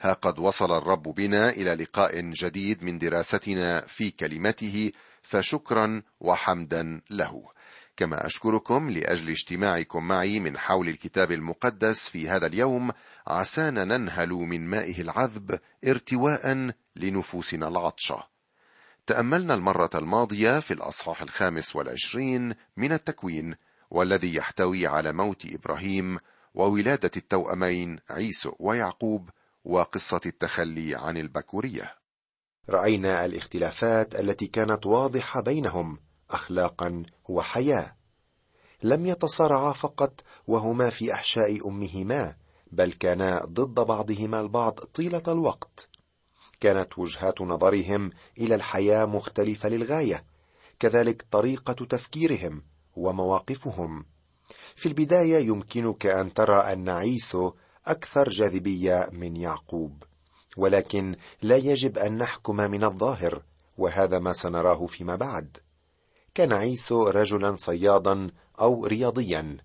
ها قد وصل الرب بنا إلى لقاء جديد من دراستنا في كلمته فشكرا وحمدا له. كما أشكركم لأجل اجتماعكم معي من حول الكتاب المقدس في هذا اليوم عسانا ننهل من مائه العذب ارتواء لنفوسنا العطشة. تأملنا المرة الماضية في الأصحاح الخامس والعشرين من التكوين والذي يحتوي على موت إبراهيم وولادة التوأمين عيسو ويعقوب وقصة التخلي عن البكورية. رأينا الاختلافات التي كانت واضحة بينهم اخلاقا وحياة. لم يتصارعا فقط وهما في أحشاء أمهما بل كانا ضد بعضهما البعض طيلة الوقت. كانت وجهات نظرهم إلى الحياة مختلفة للغاية كذلك طريقة تفكيرهم ومواقفهم. في البداية يمكنك أن ترى أن عيسو أكثر جاذبية من يعقوب ولكن لا يجب أن نحكم من الظاهر وهذا ما سنراه فيما بعد. كان عيسو رجلا صيادا أو رياضيا.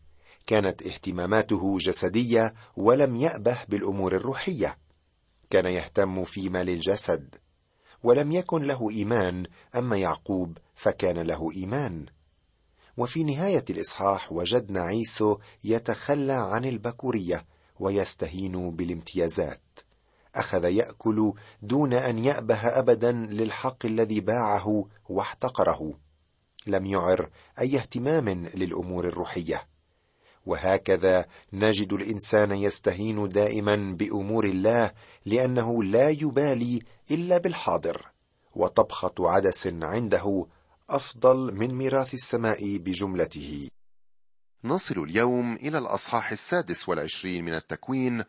كانت اهتماماته جسدية ولم يأبه بالأمور الروحية. كان يهتم فيما للجسد ولم يكن له إيمان أما يعقوب فكان له إيمان. وفي نهاية الإصحاح وجدنا عيسو يتخلى عن البكورية ويستهين بالامتيازات. أخذ يأكل دون أن يأبه ابدا للحق الذي باعه واحتقره. لم يعر أي اهتمام للأمور الروحية. وهكذا نجد الإنسان يستهين دائما بأمور الله لأنه لا يبالي إلا بالحاضر. وطبخة عدس عنده أفضل من ميراث السماء بجملته. نصل اليوم إلى الأصحاح السادس والعشرين من التكوين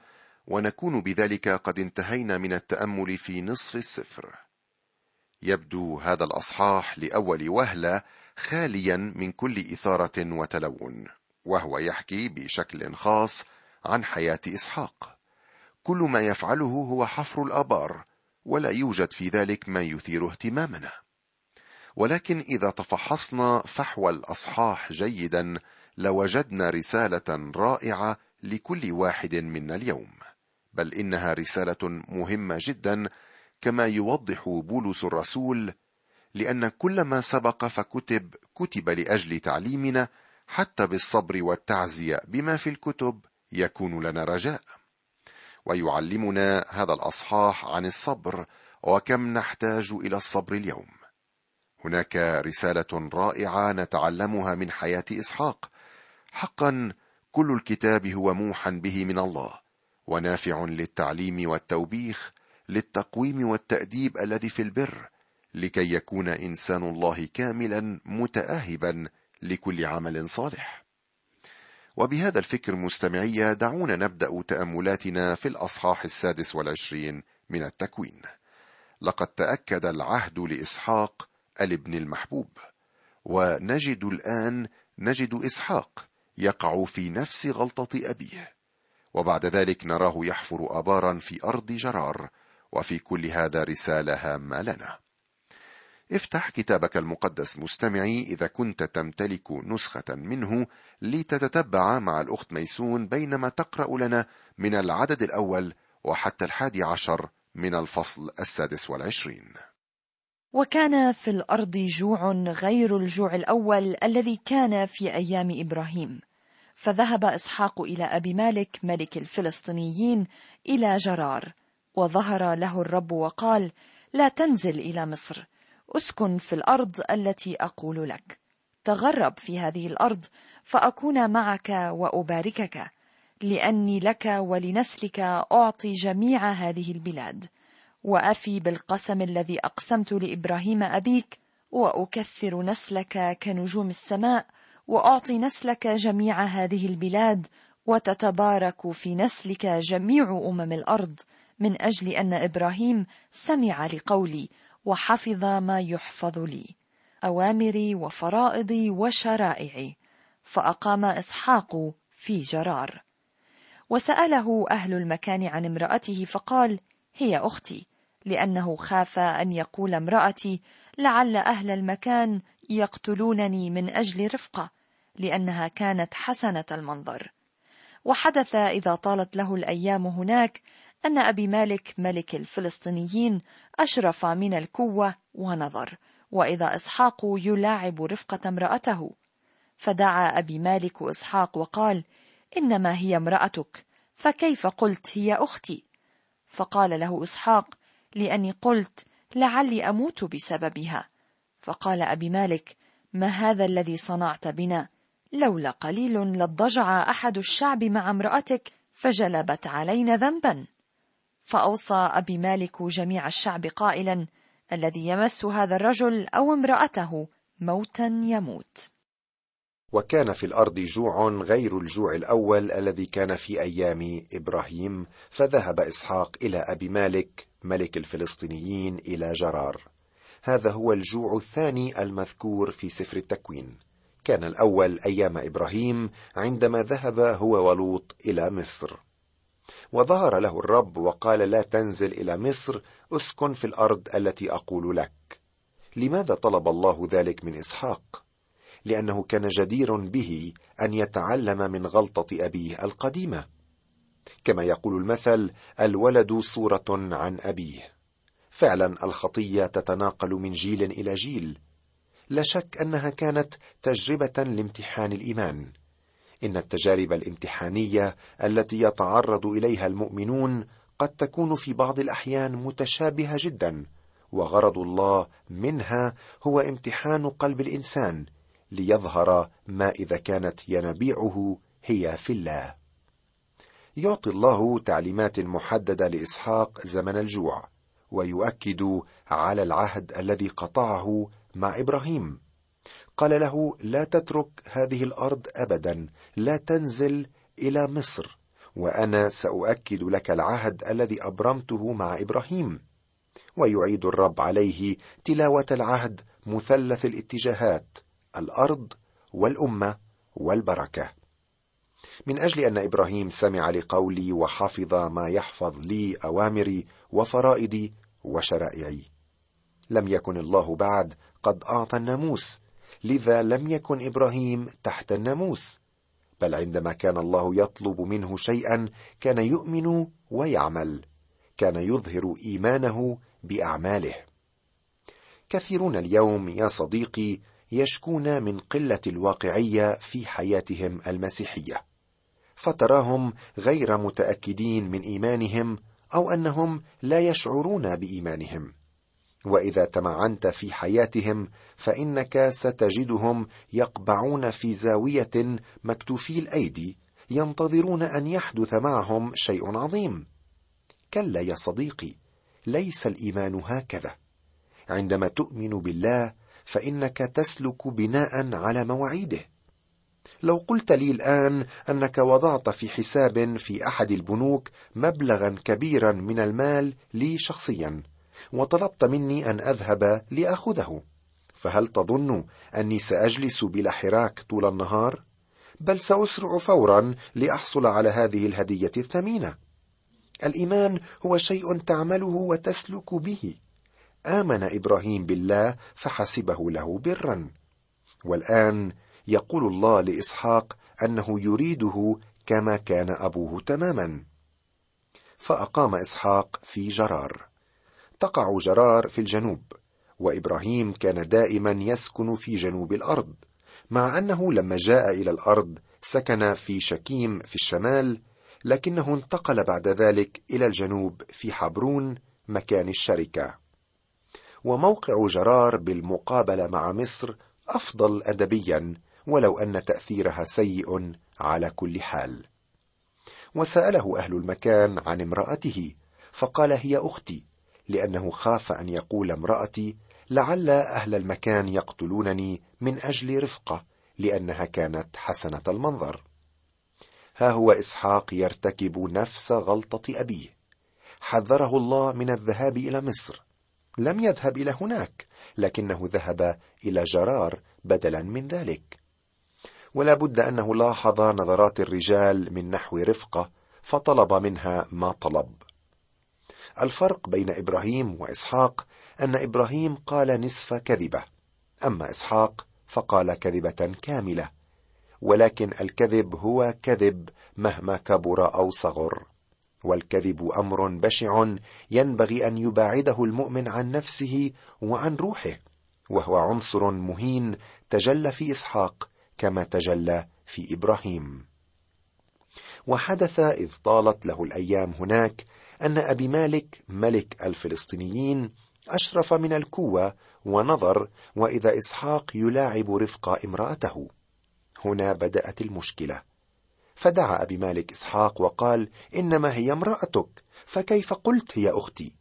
ونكون بذلك قد انتهينا من التأمل في نصف السفر. يبدو هذا الأصحاح لأول وهلة خاليا من كل إثارة وتلون وهو يحكي بشكل خاص عن حياة إسحاق. كل ما يفعله هو حفر الآبار ولا يوجد في ذلك ما يثير اهتمامنا. ولكن إذا تفحصنا فحوى الأصحاح جيدا لوجدنا رسالة رائعة لكل واحد منا اليوم بل إنها رسالة مهمة جدا كما يوضح بولس الرسول لأن كل ما سبق فكتب كتب لأجل تعليمنا حتى بالصبر والتعزية بما في الكتب يكون لنا رجاء. ويعلمنا هذا الأصحاح عن الصبر وكم نحتاج إلى الصبر اليوم. هناك رسالة رائعة نتعلمها من حياة إسحاق حقا كل الكتاب هو موحى به من الله ونافع للتعليم والتوبيخ للتقويم والتأديب الذي في البر لكي يكون إنسان الله كاملا متاهبا لكل عمل صالح. وبهذا الفكر مستمعية دعونا نبدأ تأملاتنا في الأصحاح السادس والعشرين من التكوين. لقد تأكد العهد لإسحاق الابن المحبوب ونجد الآن نجد إسحاق يقع في نفس غلطة أبيه. وبعد ذلك نراه يحفر آبارا في أرض جرار وفي كل هذا رسالة هامة لنا. افتح كتابك المقدس مستمعي إذا كنت تمتلك نسخة منه لتتتبع مع الأخت ميسون بينما تقرأ لنا من العدد الأول وحتى الحادي عشر من الفصل السادس والعشرين. وكان في الأرض جوع غير الجوع الأول الذي كان في أيام إبراهيم. فذهب إسحاق إلى أبي مالك ملك الفلسطينيين إلى جرار وظهر له الرب وقال لا تنزل إلى مصر أسكن في الأرض التي أقول لك. تغرب في هذه الأرض فأكون معك وأباركك لأني لك ولنسلك أعطي جميع هذه البلاد. وأفي بالقسم الذي أقسمت لإبراهيم أبيك وأكثر نسلك كنجوم السماء وأعطي نسلك جميع هذه البلاد وتتبارك في نسلك جميع أمم الأرض من أجل أن إبراهيم سمع لقولي وحفظ ما يحفظ لي أوامري وفرائضي وشرائعي فأقام إسحاق في جرار. وسأله أهل المكان عن امرأته فقال هي أختي. لأنه خاف أن يقول امرأتي لعل أهل المكان يقتلونني من أجل رفقه لأنها كانت حسنة المنظر. وحدث إذا طالت له الأيام هناك أن أبي مالك ملك الفلسطينيين أشرف من الكوة ونظر وإذا إسحاق يلاعب رفقة امرأته. فدعا أبي مالك إسحاق وقال إنما هي امرأتك فكيف قلت هي أختي؟ فقال له إسحاق لأني قلت لعلي أموت بسببها. فقال أبي مالك ما هذا الذي صنعت بنا؟ لولا قليل لاضطجع أحد الشعب مع امرأتك فجلبت علينا ذنبا. فأوصى أبي مالك جميع الشعب قائلا الذي يمس هذا الرجل أو امرأته موتا يموت. وكان في الأرض جوع غير الجوع الأول الذي كان في أيام إبراهيم فذهب إسحاق إلى أبي مالك ملك الفلسطينيين إلى جرار. هذا هو الجوع الثاني المذكور في سفر التكوين. كان الأول أيام إبراهيم عندما ذهب هو ولوط إلى مصر. وظهر له الرب وقال لا تنزل إلى مصر أسكن في الأرض التي أقول لك. لماذا طلب الله ذلك من إسحاق؟ لأنه كان جدير به أن يتعلم من غلطة أبيه القديمة. كما يقول المثل الولد صورة عن أبيه. فعلا الخطية تتناقل من جيل إلى جيل. لا شك أنها كانت تجربة لامتحان الإيمان. إن التجارب الامتحانية التي يتعرض إليها المؤمنون قد تكون في بعض الأحيان متشابهة جدا وغرض الله منها هو امتحان قلب الإنسان ليظهر ما إذا كانت ينابيعه هي في الله. يعطي الله تعليمات محددة لإسحاق زمن الجوع ويؤكد على العهد الذي قطعه مع إبراهيم. قال له لا تترك هذه الأرض ابدا لا تنزل إلى مصر وأنا سأؤكد لك العهد الذي أبرمته مع إبراهيم. ويعيد الرب عليه تلاوة العهد مثلث الاتجاهات الأرض والأمة والبركة. من أجل أن إبراهيم سمع لقولي وحفظ ما يحفظ لي أوامري وفرائدي وشرائعي. لم يكن الله بعد قد أعطى الناموس لذا لم يكن إبراهيم تحت الناموس. بل عندما كان الله يطلب منه شيئا كان يؤمن ويعمل كان يظهر إيمانه بأعماله. كثيرون اليوم يا صديقي يشكون من قلة الواقعية في حياتهم المسيحية. فتراهم غير متأكدين من إيمانهم أو أنهم لا يشعرون بإيمانهم. وإذا تمعنت في حياتهم فإنك ستجدهم يقبعون في زاوية مكتوفي الأيدي ينتظرون أن يحدث معهم شيء عظيم. كلا يا صديقي ليس الإيمان هكذا. عندما تؤمن بالله فإنك تسلك بناء على مواعيده. لو قلت لي الآن أنك وضعت في حساب في أحد البنوك مبلغا كبيرا من المال لي شخصيا وطلبت مني أن أذهب لأخذه فهل تظن أني سأجلس بلا حراك طول النهار؟ بل سأسرع فورا لأحصل على هذه الهدية الثمينة. الإيمان هو شيء تعمله وتسلك به. آمن إبراهيم بالله فحسبه له برا. والآن يقول الله لإسحاق أنه يريده كما كان أبوه تماما. فأقام إسحاق في جرار. تقع جرار في الجنوب وإبراهيم كان دائما يسكن في جنوب الأرض مع أنه لما جاء إلى الأرض سكن في شكيم في الشمال لكنه انتقل بعد ذلك إلى الجنوب في حبرون مكان الشركة. وموقع جرار بالمقابلة مع مصر أفضل ادبيا ولو أن تأثيرها سيء على كل حال. وسأله أهل المكان عن امرأته فقال هي أختي لأنه خاف أن يقول امرأتي لعل أهل المكان يقتلونني من أجل رفقة لأنها كانت حسنة المنظر. ها هو إسحاق يرتكب نفس غلطة أبيه. حذره الله من الذهاب إلى مصر. لم يذهب إلى هناك لكنه ذهب إلى جرار بدلا من ذلك. ولا بد أنه لاحظ نظرات الرجال من نحو رفقة فطلب منها ما طلب. الفرق بين إبراهيم وإسحاق أن إبراهيم قال نصف كذبة أما إسحاق فقال كذبة كاملة ولكن الكذب هو كذب مهما كبر أو صغر والكذب أمر بشع ينبغي أن يباعده المؤمن عن نفسه وعن روحه وهو عنصر مهين تجلى في إسحاق كما تجلى في إبراهيم. وحدث إذ طالت له الأيام هناك أن أبي مالك ملك الفلسطينيين أشرف من الكوه ونظر وإذا إسحاق يلاعب رفقه امرأته. هنا بدأت المشكلة. فدعا أبي مالك إسحاق وقال إنما هي امرأتك فكيف قلت هي أختي؟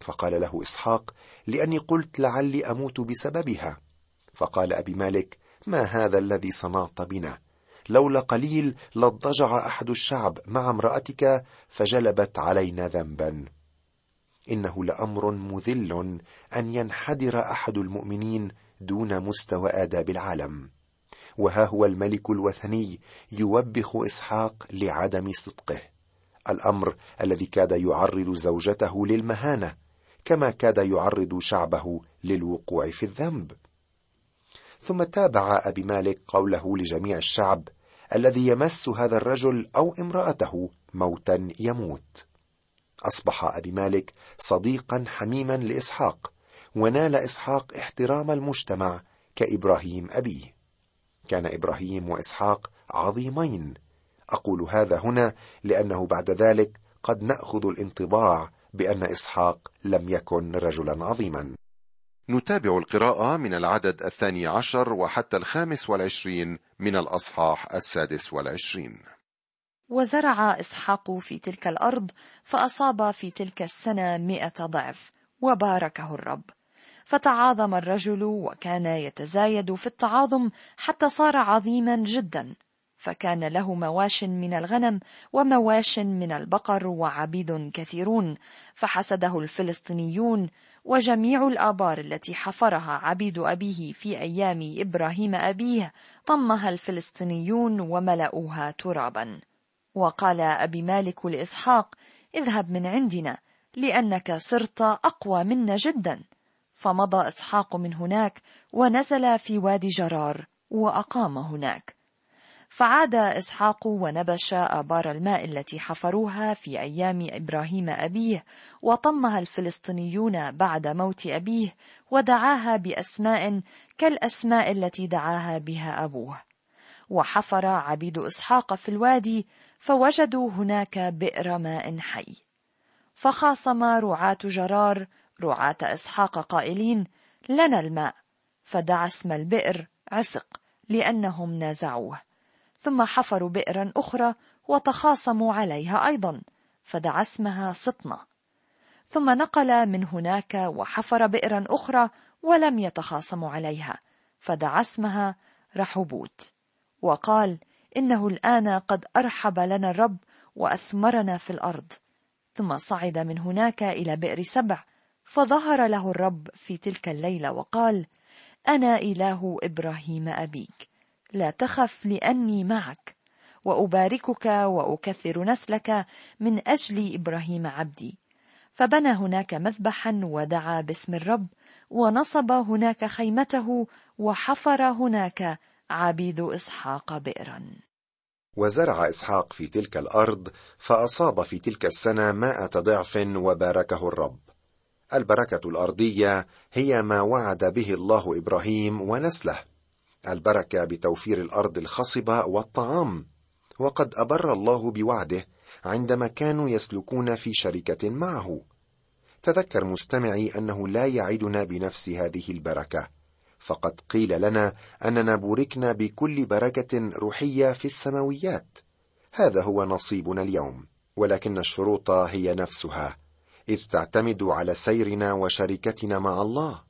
فقال له إسحاق لأني قلت لعلي أموت بسببها. فقال أبي مالك ما هذا الذي صنعت بنا؟ لولا قليل لاضطجع أحد الشعب مع امرأتك فجلبت علينا ذنبا. إنه لأمر مذل أن ينحدر أحد المؤمنين دون مستوى آداب العالم. وها هو الملك الوثني يوبخ إسحاق لعدم صدقه. الأمر الذي كاد يعرض زوجته للمهانة كما كاد يعرض شعبه للوقوع في الذنب. ثم تابع أبي مالك قوله لجميع الشعب الذي يمس هذا الرجل أو امرأته موتا يموت. أصبح أبي مالك صديقا حميما لإسحاق ونال إسحاق احترام المجتمع كإبراهيم أبيه. كان إبراهيم وإسحاق عظيمين. أقول هذا هنا لأنه بعد ذلك قد نأخذ الانطباع بأن إسحاق لم يكن رجلا عظيما. نتابع القراءة من العدد الثاني عشر وحتى الخامس والعشرين من الأصحاح السادس والعشرين. وزرع إسحاق في تلك الأرض فأصاب في تلك السنة مئة ضعف وباركه الرب. فتعاظم الرجل وكان يتزايد في التعاظم حتى صار عظيما جدا. فكان له مواش من الغنم ومواش من البقر وعبيد كثيرون فحسده الفلسطينيون وجميع الآبار التي حفرها عبيد أبيه في أيام إبراهيم أبيه طمها الفلسطينيون وملأوها ترابا. وقال أبي مالك لإسحاق اذهب من عندنا لأنك صرت أقوى منا جدا. فمضى إسحاق من هناك ونزل في وادي جرار وأقام هناك. فعاد إسحاق ونبش آبار الماء التي حفروها في أيام إبراهيم أبيه وطمها الفلسطينيون بعد موت أبيه ودعاها بأسماء كالأسماء التي دعاها بها أبوه. وحفر عبيد إسحاق في الوادي فوجدوا هناك بئر ماء حي. فخاصم رعاة جرار رعاة إسحاق قائلين لنا الماء. فدعا اسم البئر عسق لأنهم نازعوه. ثم حفروا بئرا أخرى وتخاصموا عليها أيضا فدعا اسمها سطنة. ثم نقل من هناك وحفر بئرا أخرى ولم يتخاصموا عليها فدعا اسمها رحبوت. وقال إنه الآن قد أرحب لنا الرب وأثمرنا في الأرض. ثم صعد من هناك إلى بئر سبع فظهر له الرب في تلك الليلة وقال أنا إله إبراهيم أبيك. لا تخف لأني معك وأباركك وأكثر نسلك من أجل إبراهيم عبدي. فبنى هناك مذبحا ودعا باسم الرب ونصب هناك خيمته وحفر هناك عبيد إسحاق بئرا. وزرع إسحاق في تلك الأرض فأصاب في تلك السنة مائة ضعف وباركه الرب. البركة الأرضية هي ما وعد به الله إبراهيم ونسله. البركة بتوفير الأرض الخصبة والطعام. وقد أبر الله بوعده عندما كانوا يسلكون في شركة معه. تذكر مستمعي أنه لا يعدنا بنفس هذه البركة. فقد قيل لنا أننا بوركنا بكل بركة روحية في السماويات. هذا هو نصيبنا اليوم. ولكن الشروط هي نفسها. إذ تعتمد على سيرنا وشركتنا مع الله.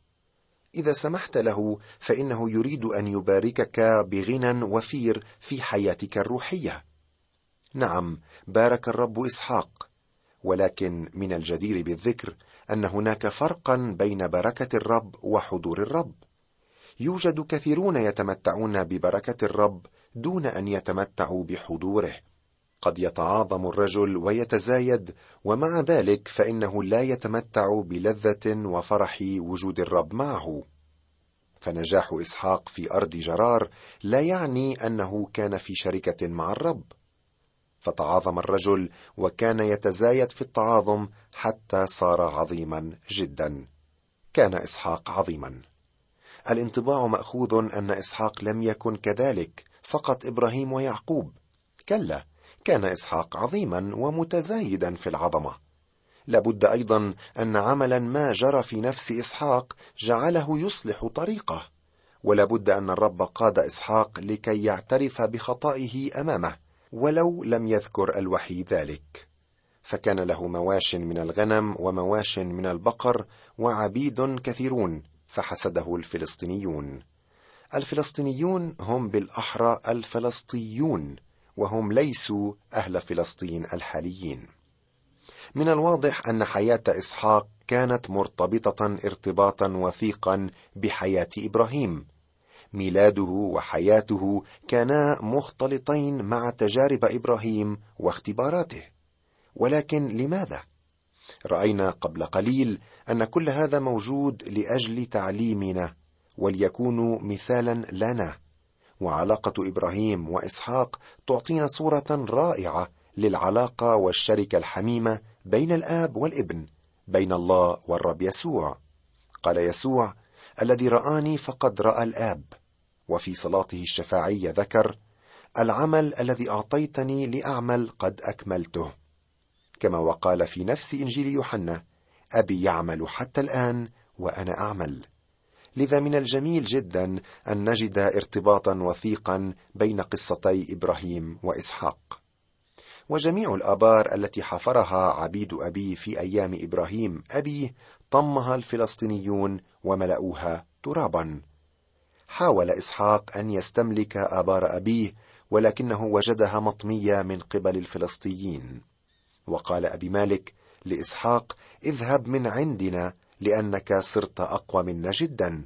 إذا سمحت له فإنه يريد أن يباركك بغنى وفير في حياتك الروحية. نعم بارك الرب إسحاق. ولكن من الجدير بالذكر أن هناك فرقا بين بركة الرب وحضور الرب. يوجد كثيرون يتمتعون ببركة الرب دون أن يتمتعوا بحضوره. قد يتعاظم الرجل ويتزايد ومع ذلك فإنه لا يتمتع بلذة وفرح وجود الرب معه. فنجاح إسحاق في أرض جرار لا يعني أنه كان في شركة مع الرب. فتعاظم الرجل وكان يتزايد في التعاظم حتى صار عظيما جدا. كان إسحاق عظيما. الانطباع مأخوذ أن إسحاق لم يكن كذلك فقط إبراهيم ويعقوب. كلا كان إسحاق عظيما ومتزايدا في العظمة. لابد أيضا أن عملا ما جرى في نفس إسحاق جعله يصلح طريقه ولابد أن الرب قاد إسحاق لكي يعترف بخطئه أمامه ولو لم يذكر الوحي ذلك. فكان له مواش من الغنم ومواش من البقر وعبيد كثيرون فحسده الفلسطينيون. الفلسطينيون هم بالأحرى الفلسطيون. وهم ليسوا أهل فلسطين الحاليين. من الواضح أن حياة إسحاق كانت مرتبطة ارتباطا وثيقا بحياة إبراهيم. ميلاده وحياته كانا مختلطين مع تجارب إبراهيم واختباراته. ولكن لماذا؟ رأينا قبل قليل أن كل هذا موجود لأجل تعليمنا وليكونوا مثالا لنا. وعلاقة إبراهيم وإسحاق تعطينا صورة رائعة للعلاقة والشركة الحميمة بين الآب والابن بين الله والرب يسوع. قال يسوع الذي رآني فقد رأى الآب. وفي صلاته الشفاعية ذكر العمل الذي أعطيتني لأعمل قد أكملته. كما وقال في نفس إنجيل يوحنا أبي يعمل حتى الآن وأنا أعمل. لذا من الجميل جدا أن نجد ارتباطا وثيقا بين قصتي إبراهيم وإسحاق. وجميع الآبار التي حفرها عبيد ابيه في أيام إبراهيم ابيه طمها الفلسطينيون وملأوها ترابا. حاول إسحاق أن يستملك آبار أبيه ولكنه وجدها مطمية من قبل الفلسطيين. وقال أبي مالك لإسحاق اذهب من عندنا لأنك صرت أقوى منا جدا.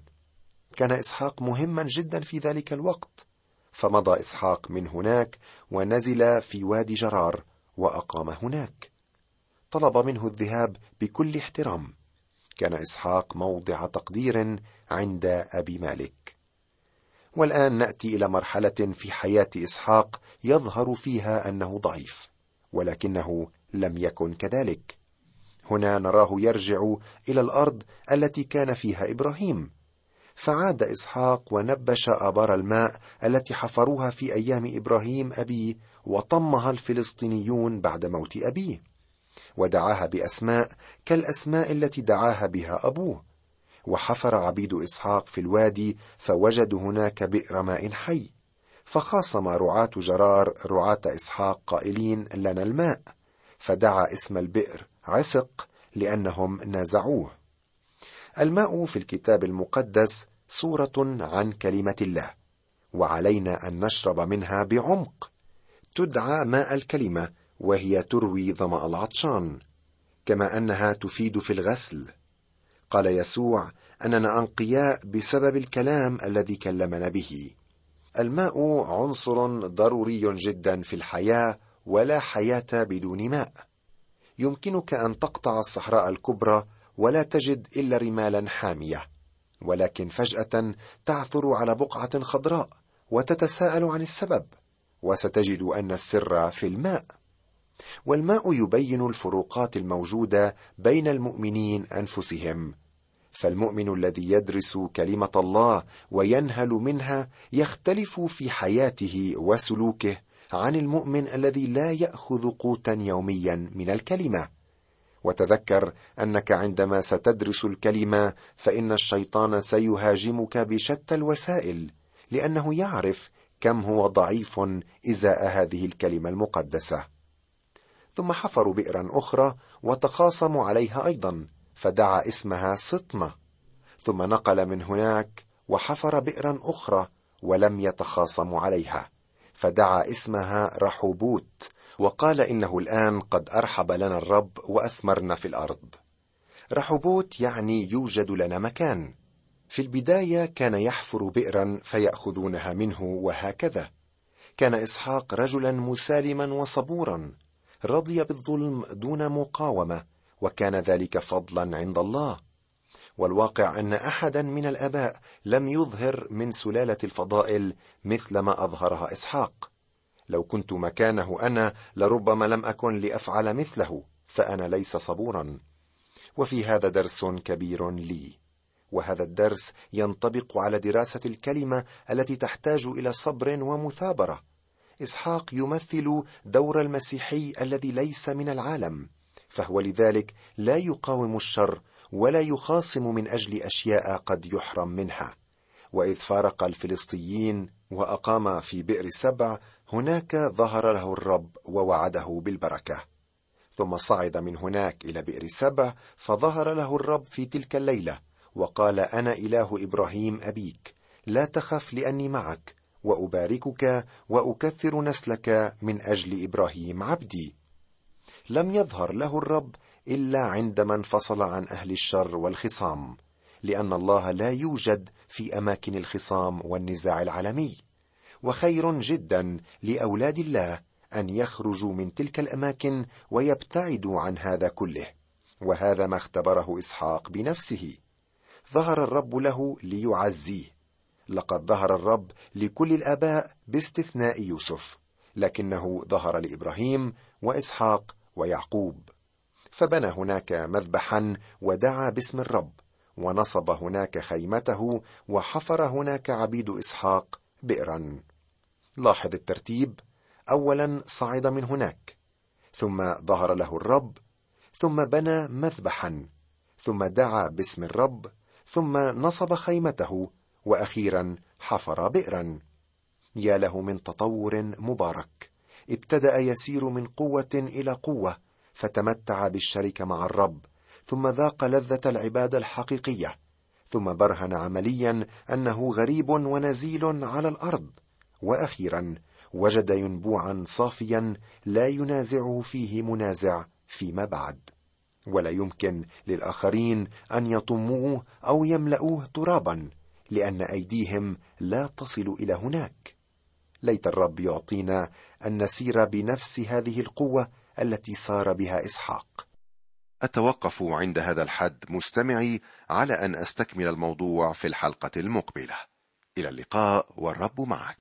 كان إسحاق مهما جدا في ذلك الوقت. فمضى إسحاق من هناك ونزل في وادي جرار وأقام هناك. طلب منه الذهاب بكل احترام. كان إسحاق موضع تقدير عند أبي مالك. والآن نأتي إلى مرحلة في حياة إسحاق يظهر فيها أنه ضعيف ولكنه لم يكن كذلك. هنا نراه يرجع إلى الأرض التي كان فيها إبراهيم. فعاد إسحاق ونبش أبار الماء التي حفروها في أيام إبراهيم ابيه وطمها الفلسطينيون بعد موت أبيه. ودعاها بأسماء كالأسماء التي دعاها بها أبوه. وحفر عبيد إسحاق في الوادي فوجدوا هناك بئر ماء حي. فخاصم رعاة جرار رعاة إسحاق قائلين لنا الماء. فدعا اسم البئر عسق لأنهم نازعوه الماء في الكتاب المقدس صورة عن كلمة الله وعلينا أن نشرب منها بعمق. تدعى ماء الكلمة وهي تروي ظمأ العطشان كما أنها تفيد في الغسل. قال يسوع أننا أنقياء بسبب الكلام الذي كلمنا به. الماء عنصر ضروري جدا في الحياة ولا حياة بدون ماء. يمكنك أن تقطع الصحراء الكبرى ولا تجد إلا رمالا حامية. ولكن فجأة تعثر على بقعة خضراء وتتساءل عن السبب وستجد أن السر في الماء. والماء يبين الفروقات الموجودة بين المؤمنين أنفسهم. فالمؤمن الذي يدرس كلمة الله وينهل منها يختلف في حياته وسلوكه عن المؤمن الذي لا يأخذ قوتا يوميا من الكلمة. وتذكر أنك عندما ستدرس الكلمة فإن الشيطان سيهاجمك بشتى الوسائل لأنه يعرف كم هو ضعيف إزاء هذه الكلمة المقدسة. ثم حفروا بئرا أخرى وتخاصموا عليها أيضا فدعا اسمها سطنه ثم نقل من هناك وحفر بئرا أخرى ولم يتخاصموا عليها. فدعا اسمها رحوبوت وقال إنه الآن قد أرحب لنا الرب وأثمرنا في الأرض. رحوبوت يعني يوجد لنا مكان. في البداية كان يحفر بئرا فيأخذونها منه وهكذا. كان إسحاق رجلا مسالما وصبورا رضي بالظلم دون مقاومة وكان ذلك فضلا عند الله. والواقع أن أحدا من الآباء لم يظهر من سلالة الفضائل مثل ما أظهرها إسحاق. لو كنت مكانه أنا لربما لم أكن لأفعل مثله فأنا ليس صبورا. وفي هذا درس كبير لي. وهذا الدرس ينطبق على دراسة الكلمة التي تحتاج إلى صبر ومثابرة. إسحاق يمثل دور المسيحي الذي ليس من العالم فهو لذلك لا يقاوم الشر ولا يخاصم من أجل أشياء قد يحرم منها. وإذ فارق الفلسطيين وأقام في بئر سبع هناك ظهر له الرب ووعده بالبركة. ثم صعد من هناك إلى بئر سبع فظهر له الرب في تلك الليلة وقال أنا إله إبراهيم أبيك لا تخف لأني معك وأباركك وأكثر نسلك من أجل إبراهيم عبدي. لم يظهر له الرب إلا عندما انفصل عن أهل الشر والخصام لأن الله لا يوجد في أماكن الخصام والنزاع العالمي. وخير جدا لأولاد الله أن يخرجوا من تلك الأماكن ويبتعدوا عن هذا كله. وهذا ما اختبره إسحاق بنفسه. ظهر الرب له ليعزيه. لقد ظهر الرب لكل الآباء باستثناء يوسف لكنه ظهر لإبراهيم وإسحاق ويعقوب. فبنى هناك مذبحا ودعا باسم الرب ونصب هناك خيمته وحفر هناك عبيد إسحاق بئرا. لاحظ الترتيب. اولا صعد من هناك ثم ظهر له الرب ثم بنى مذبحا ثم دعا باسم الرب ثم نصب خيمته وأخيرا حفر بئرا. يا له من تطور مبارك ابتدأ يسير من قوة إلى قوة فتمتع بالشركة مع الرب ثم ذاق لذة العبادة الحقيقية ثم برهن عمليا أنه غريب ونزيل على الأرض. وأخيرا وجد ينبوعا صافيا لا ينازعه فيه منازع فيما بعد. ولا يمكن للآخرين أن يطموه أو يملؤوه ترابا لأن أيديهم لا تصل إلى هناك. ليت الرب يعطينا أن نسير بنفس هذه القوة التي سار بها إسحاق. أتوقف عند هذا الحد مستمعي على أن أستكمل الموضوع في الحلقة المقبلة. إلى اللقاء والرب معك.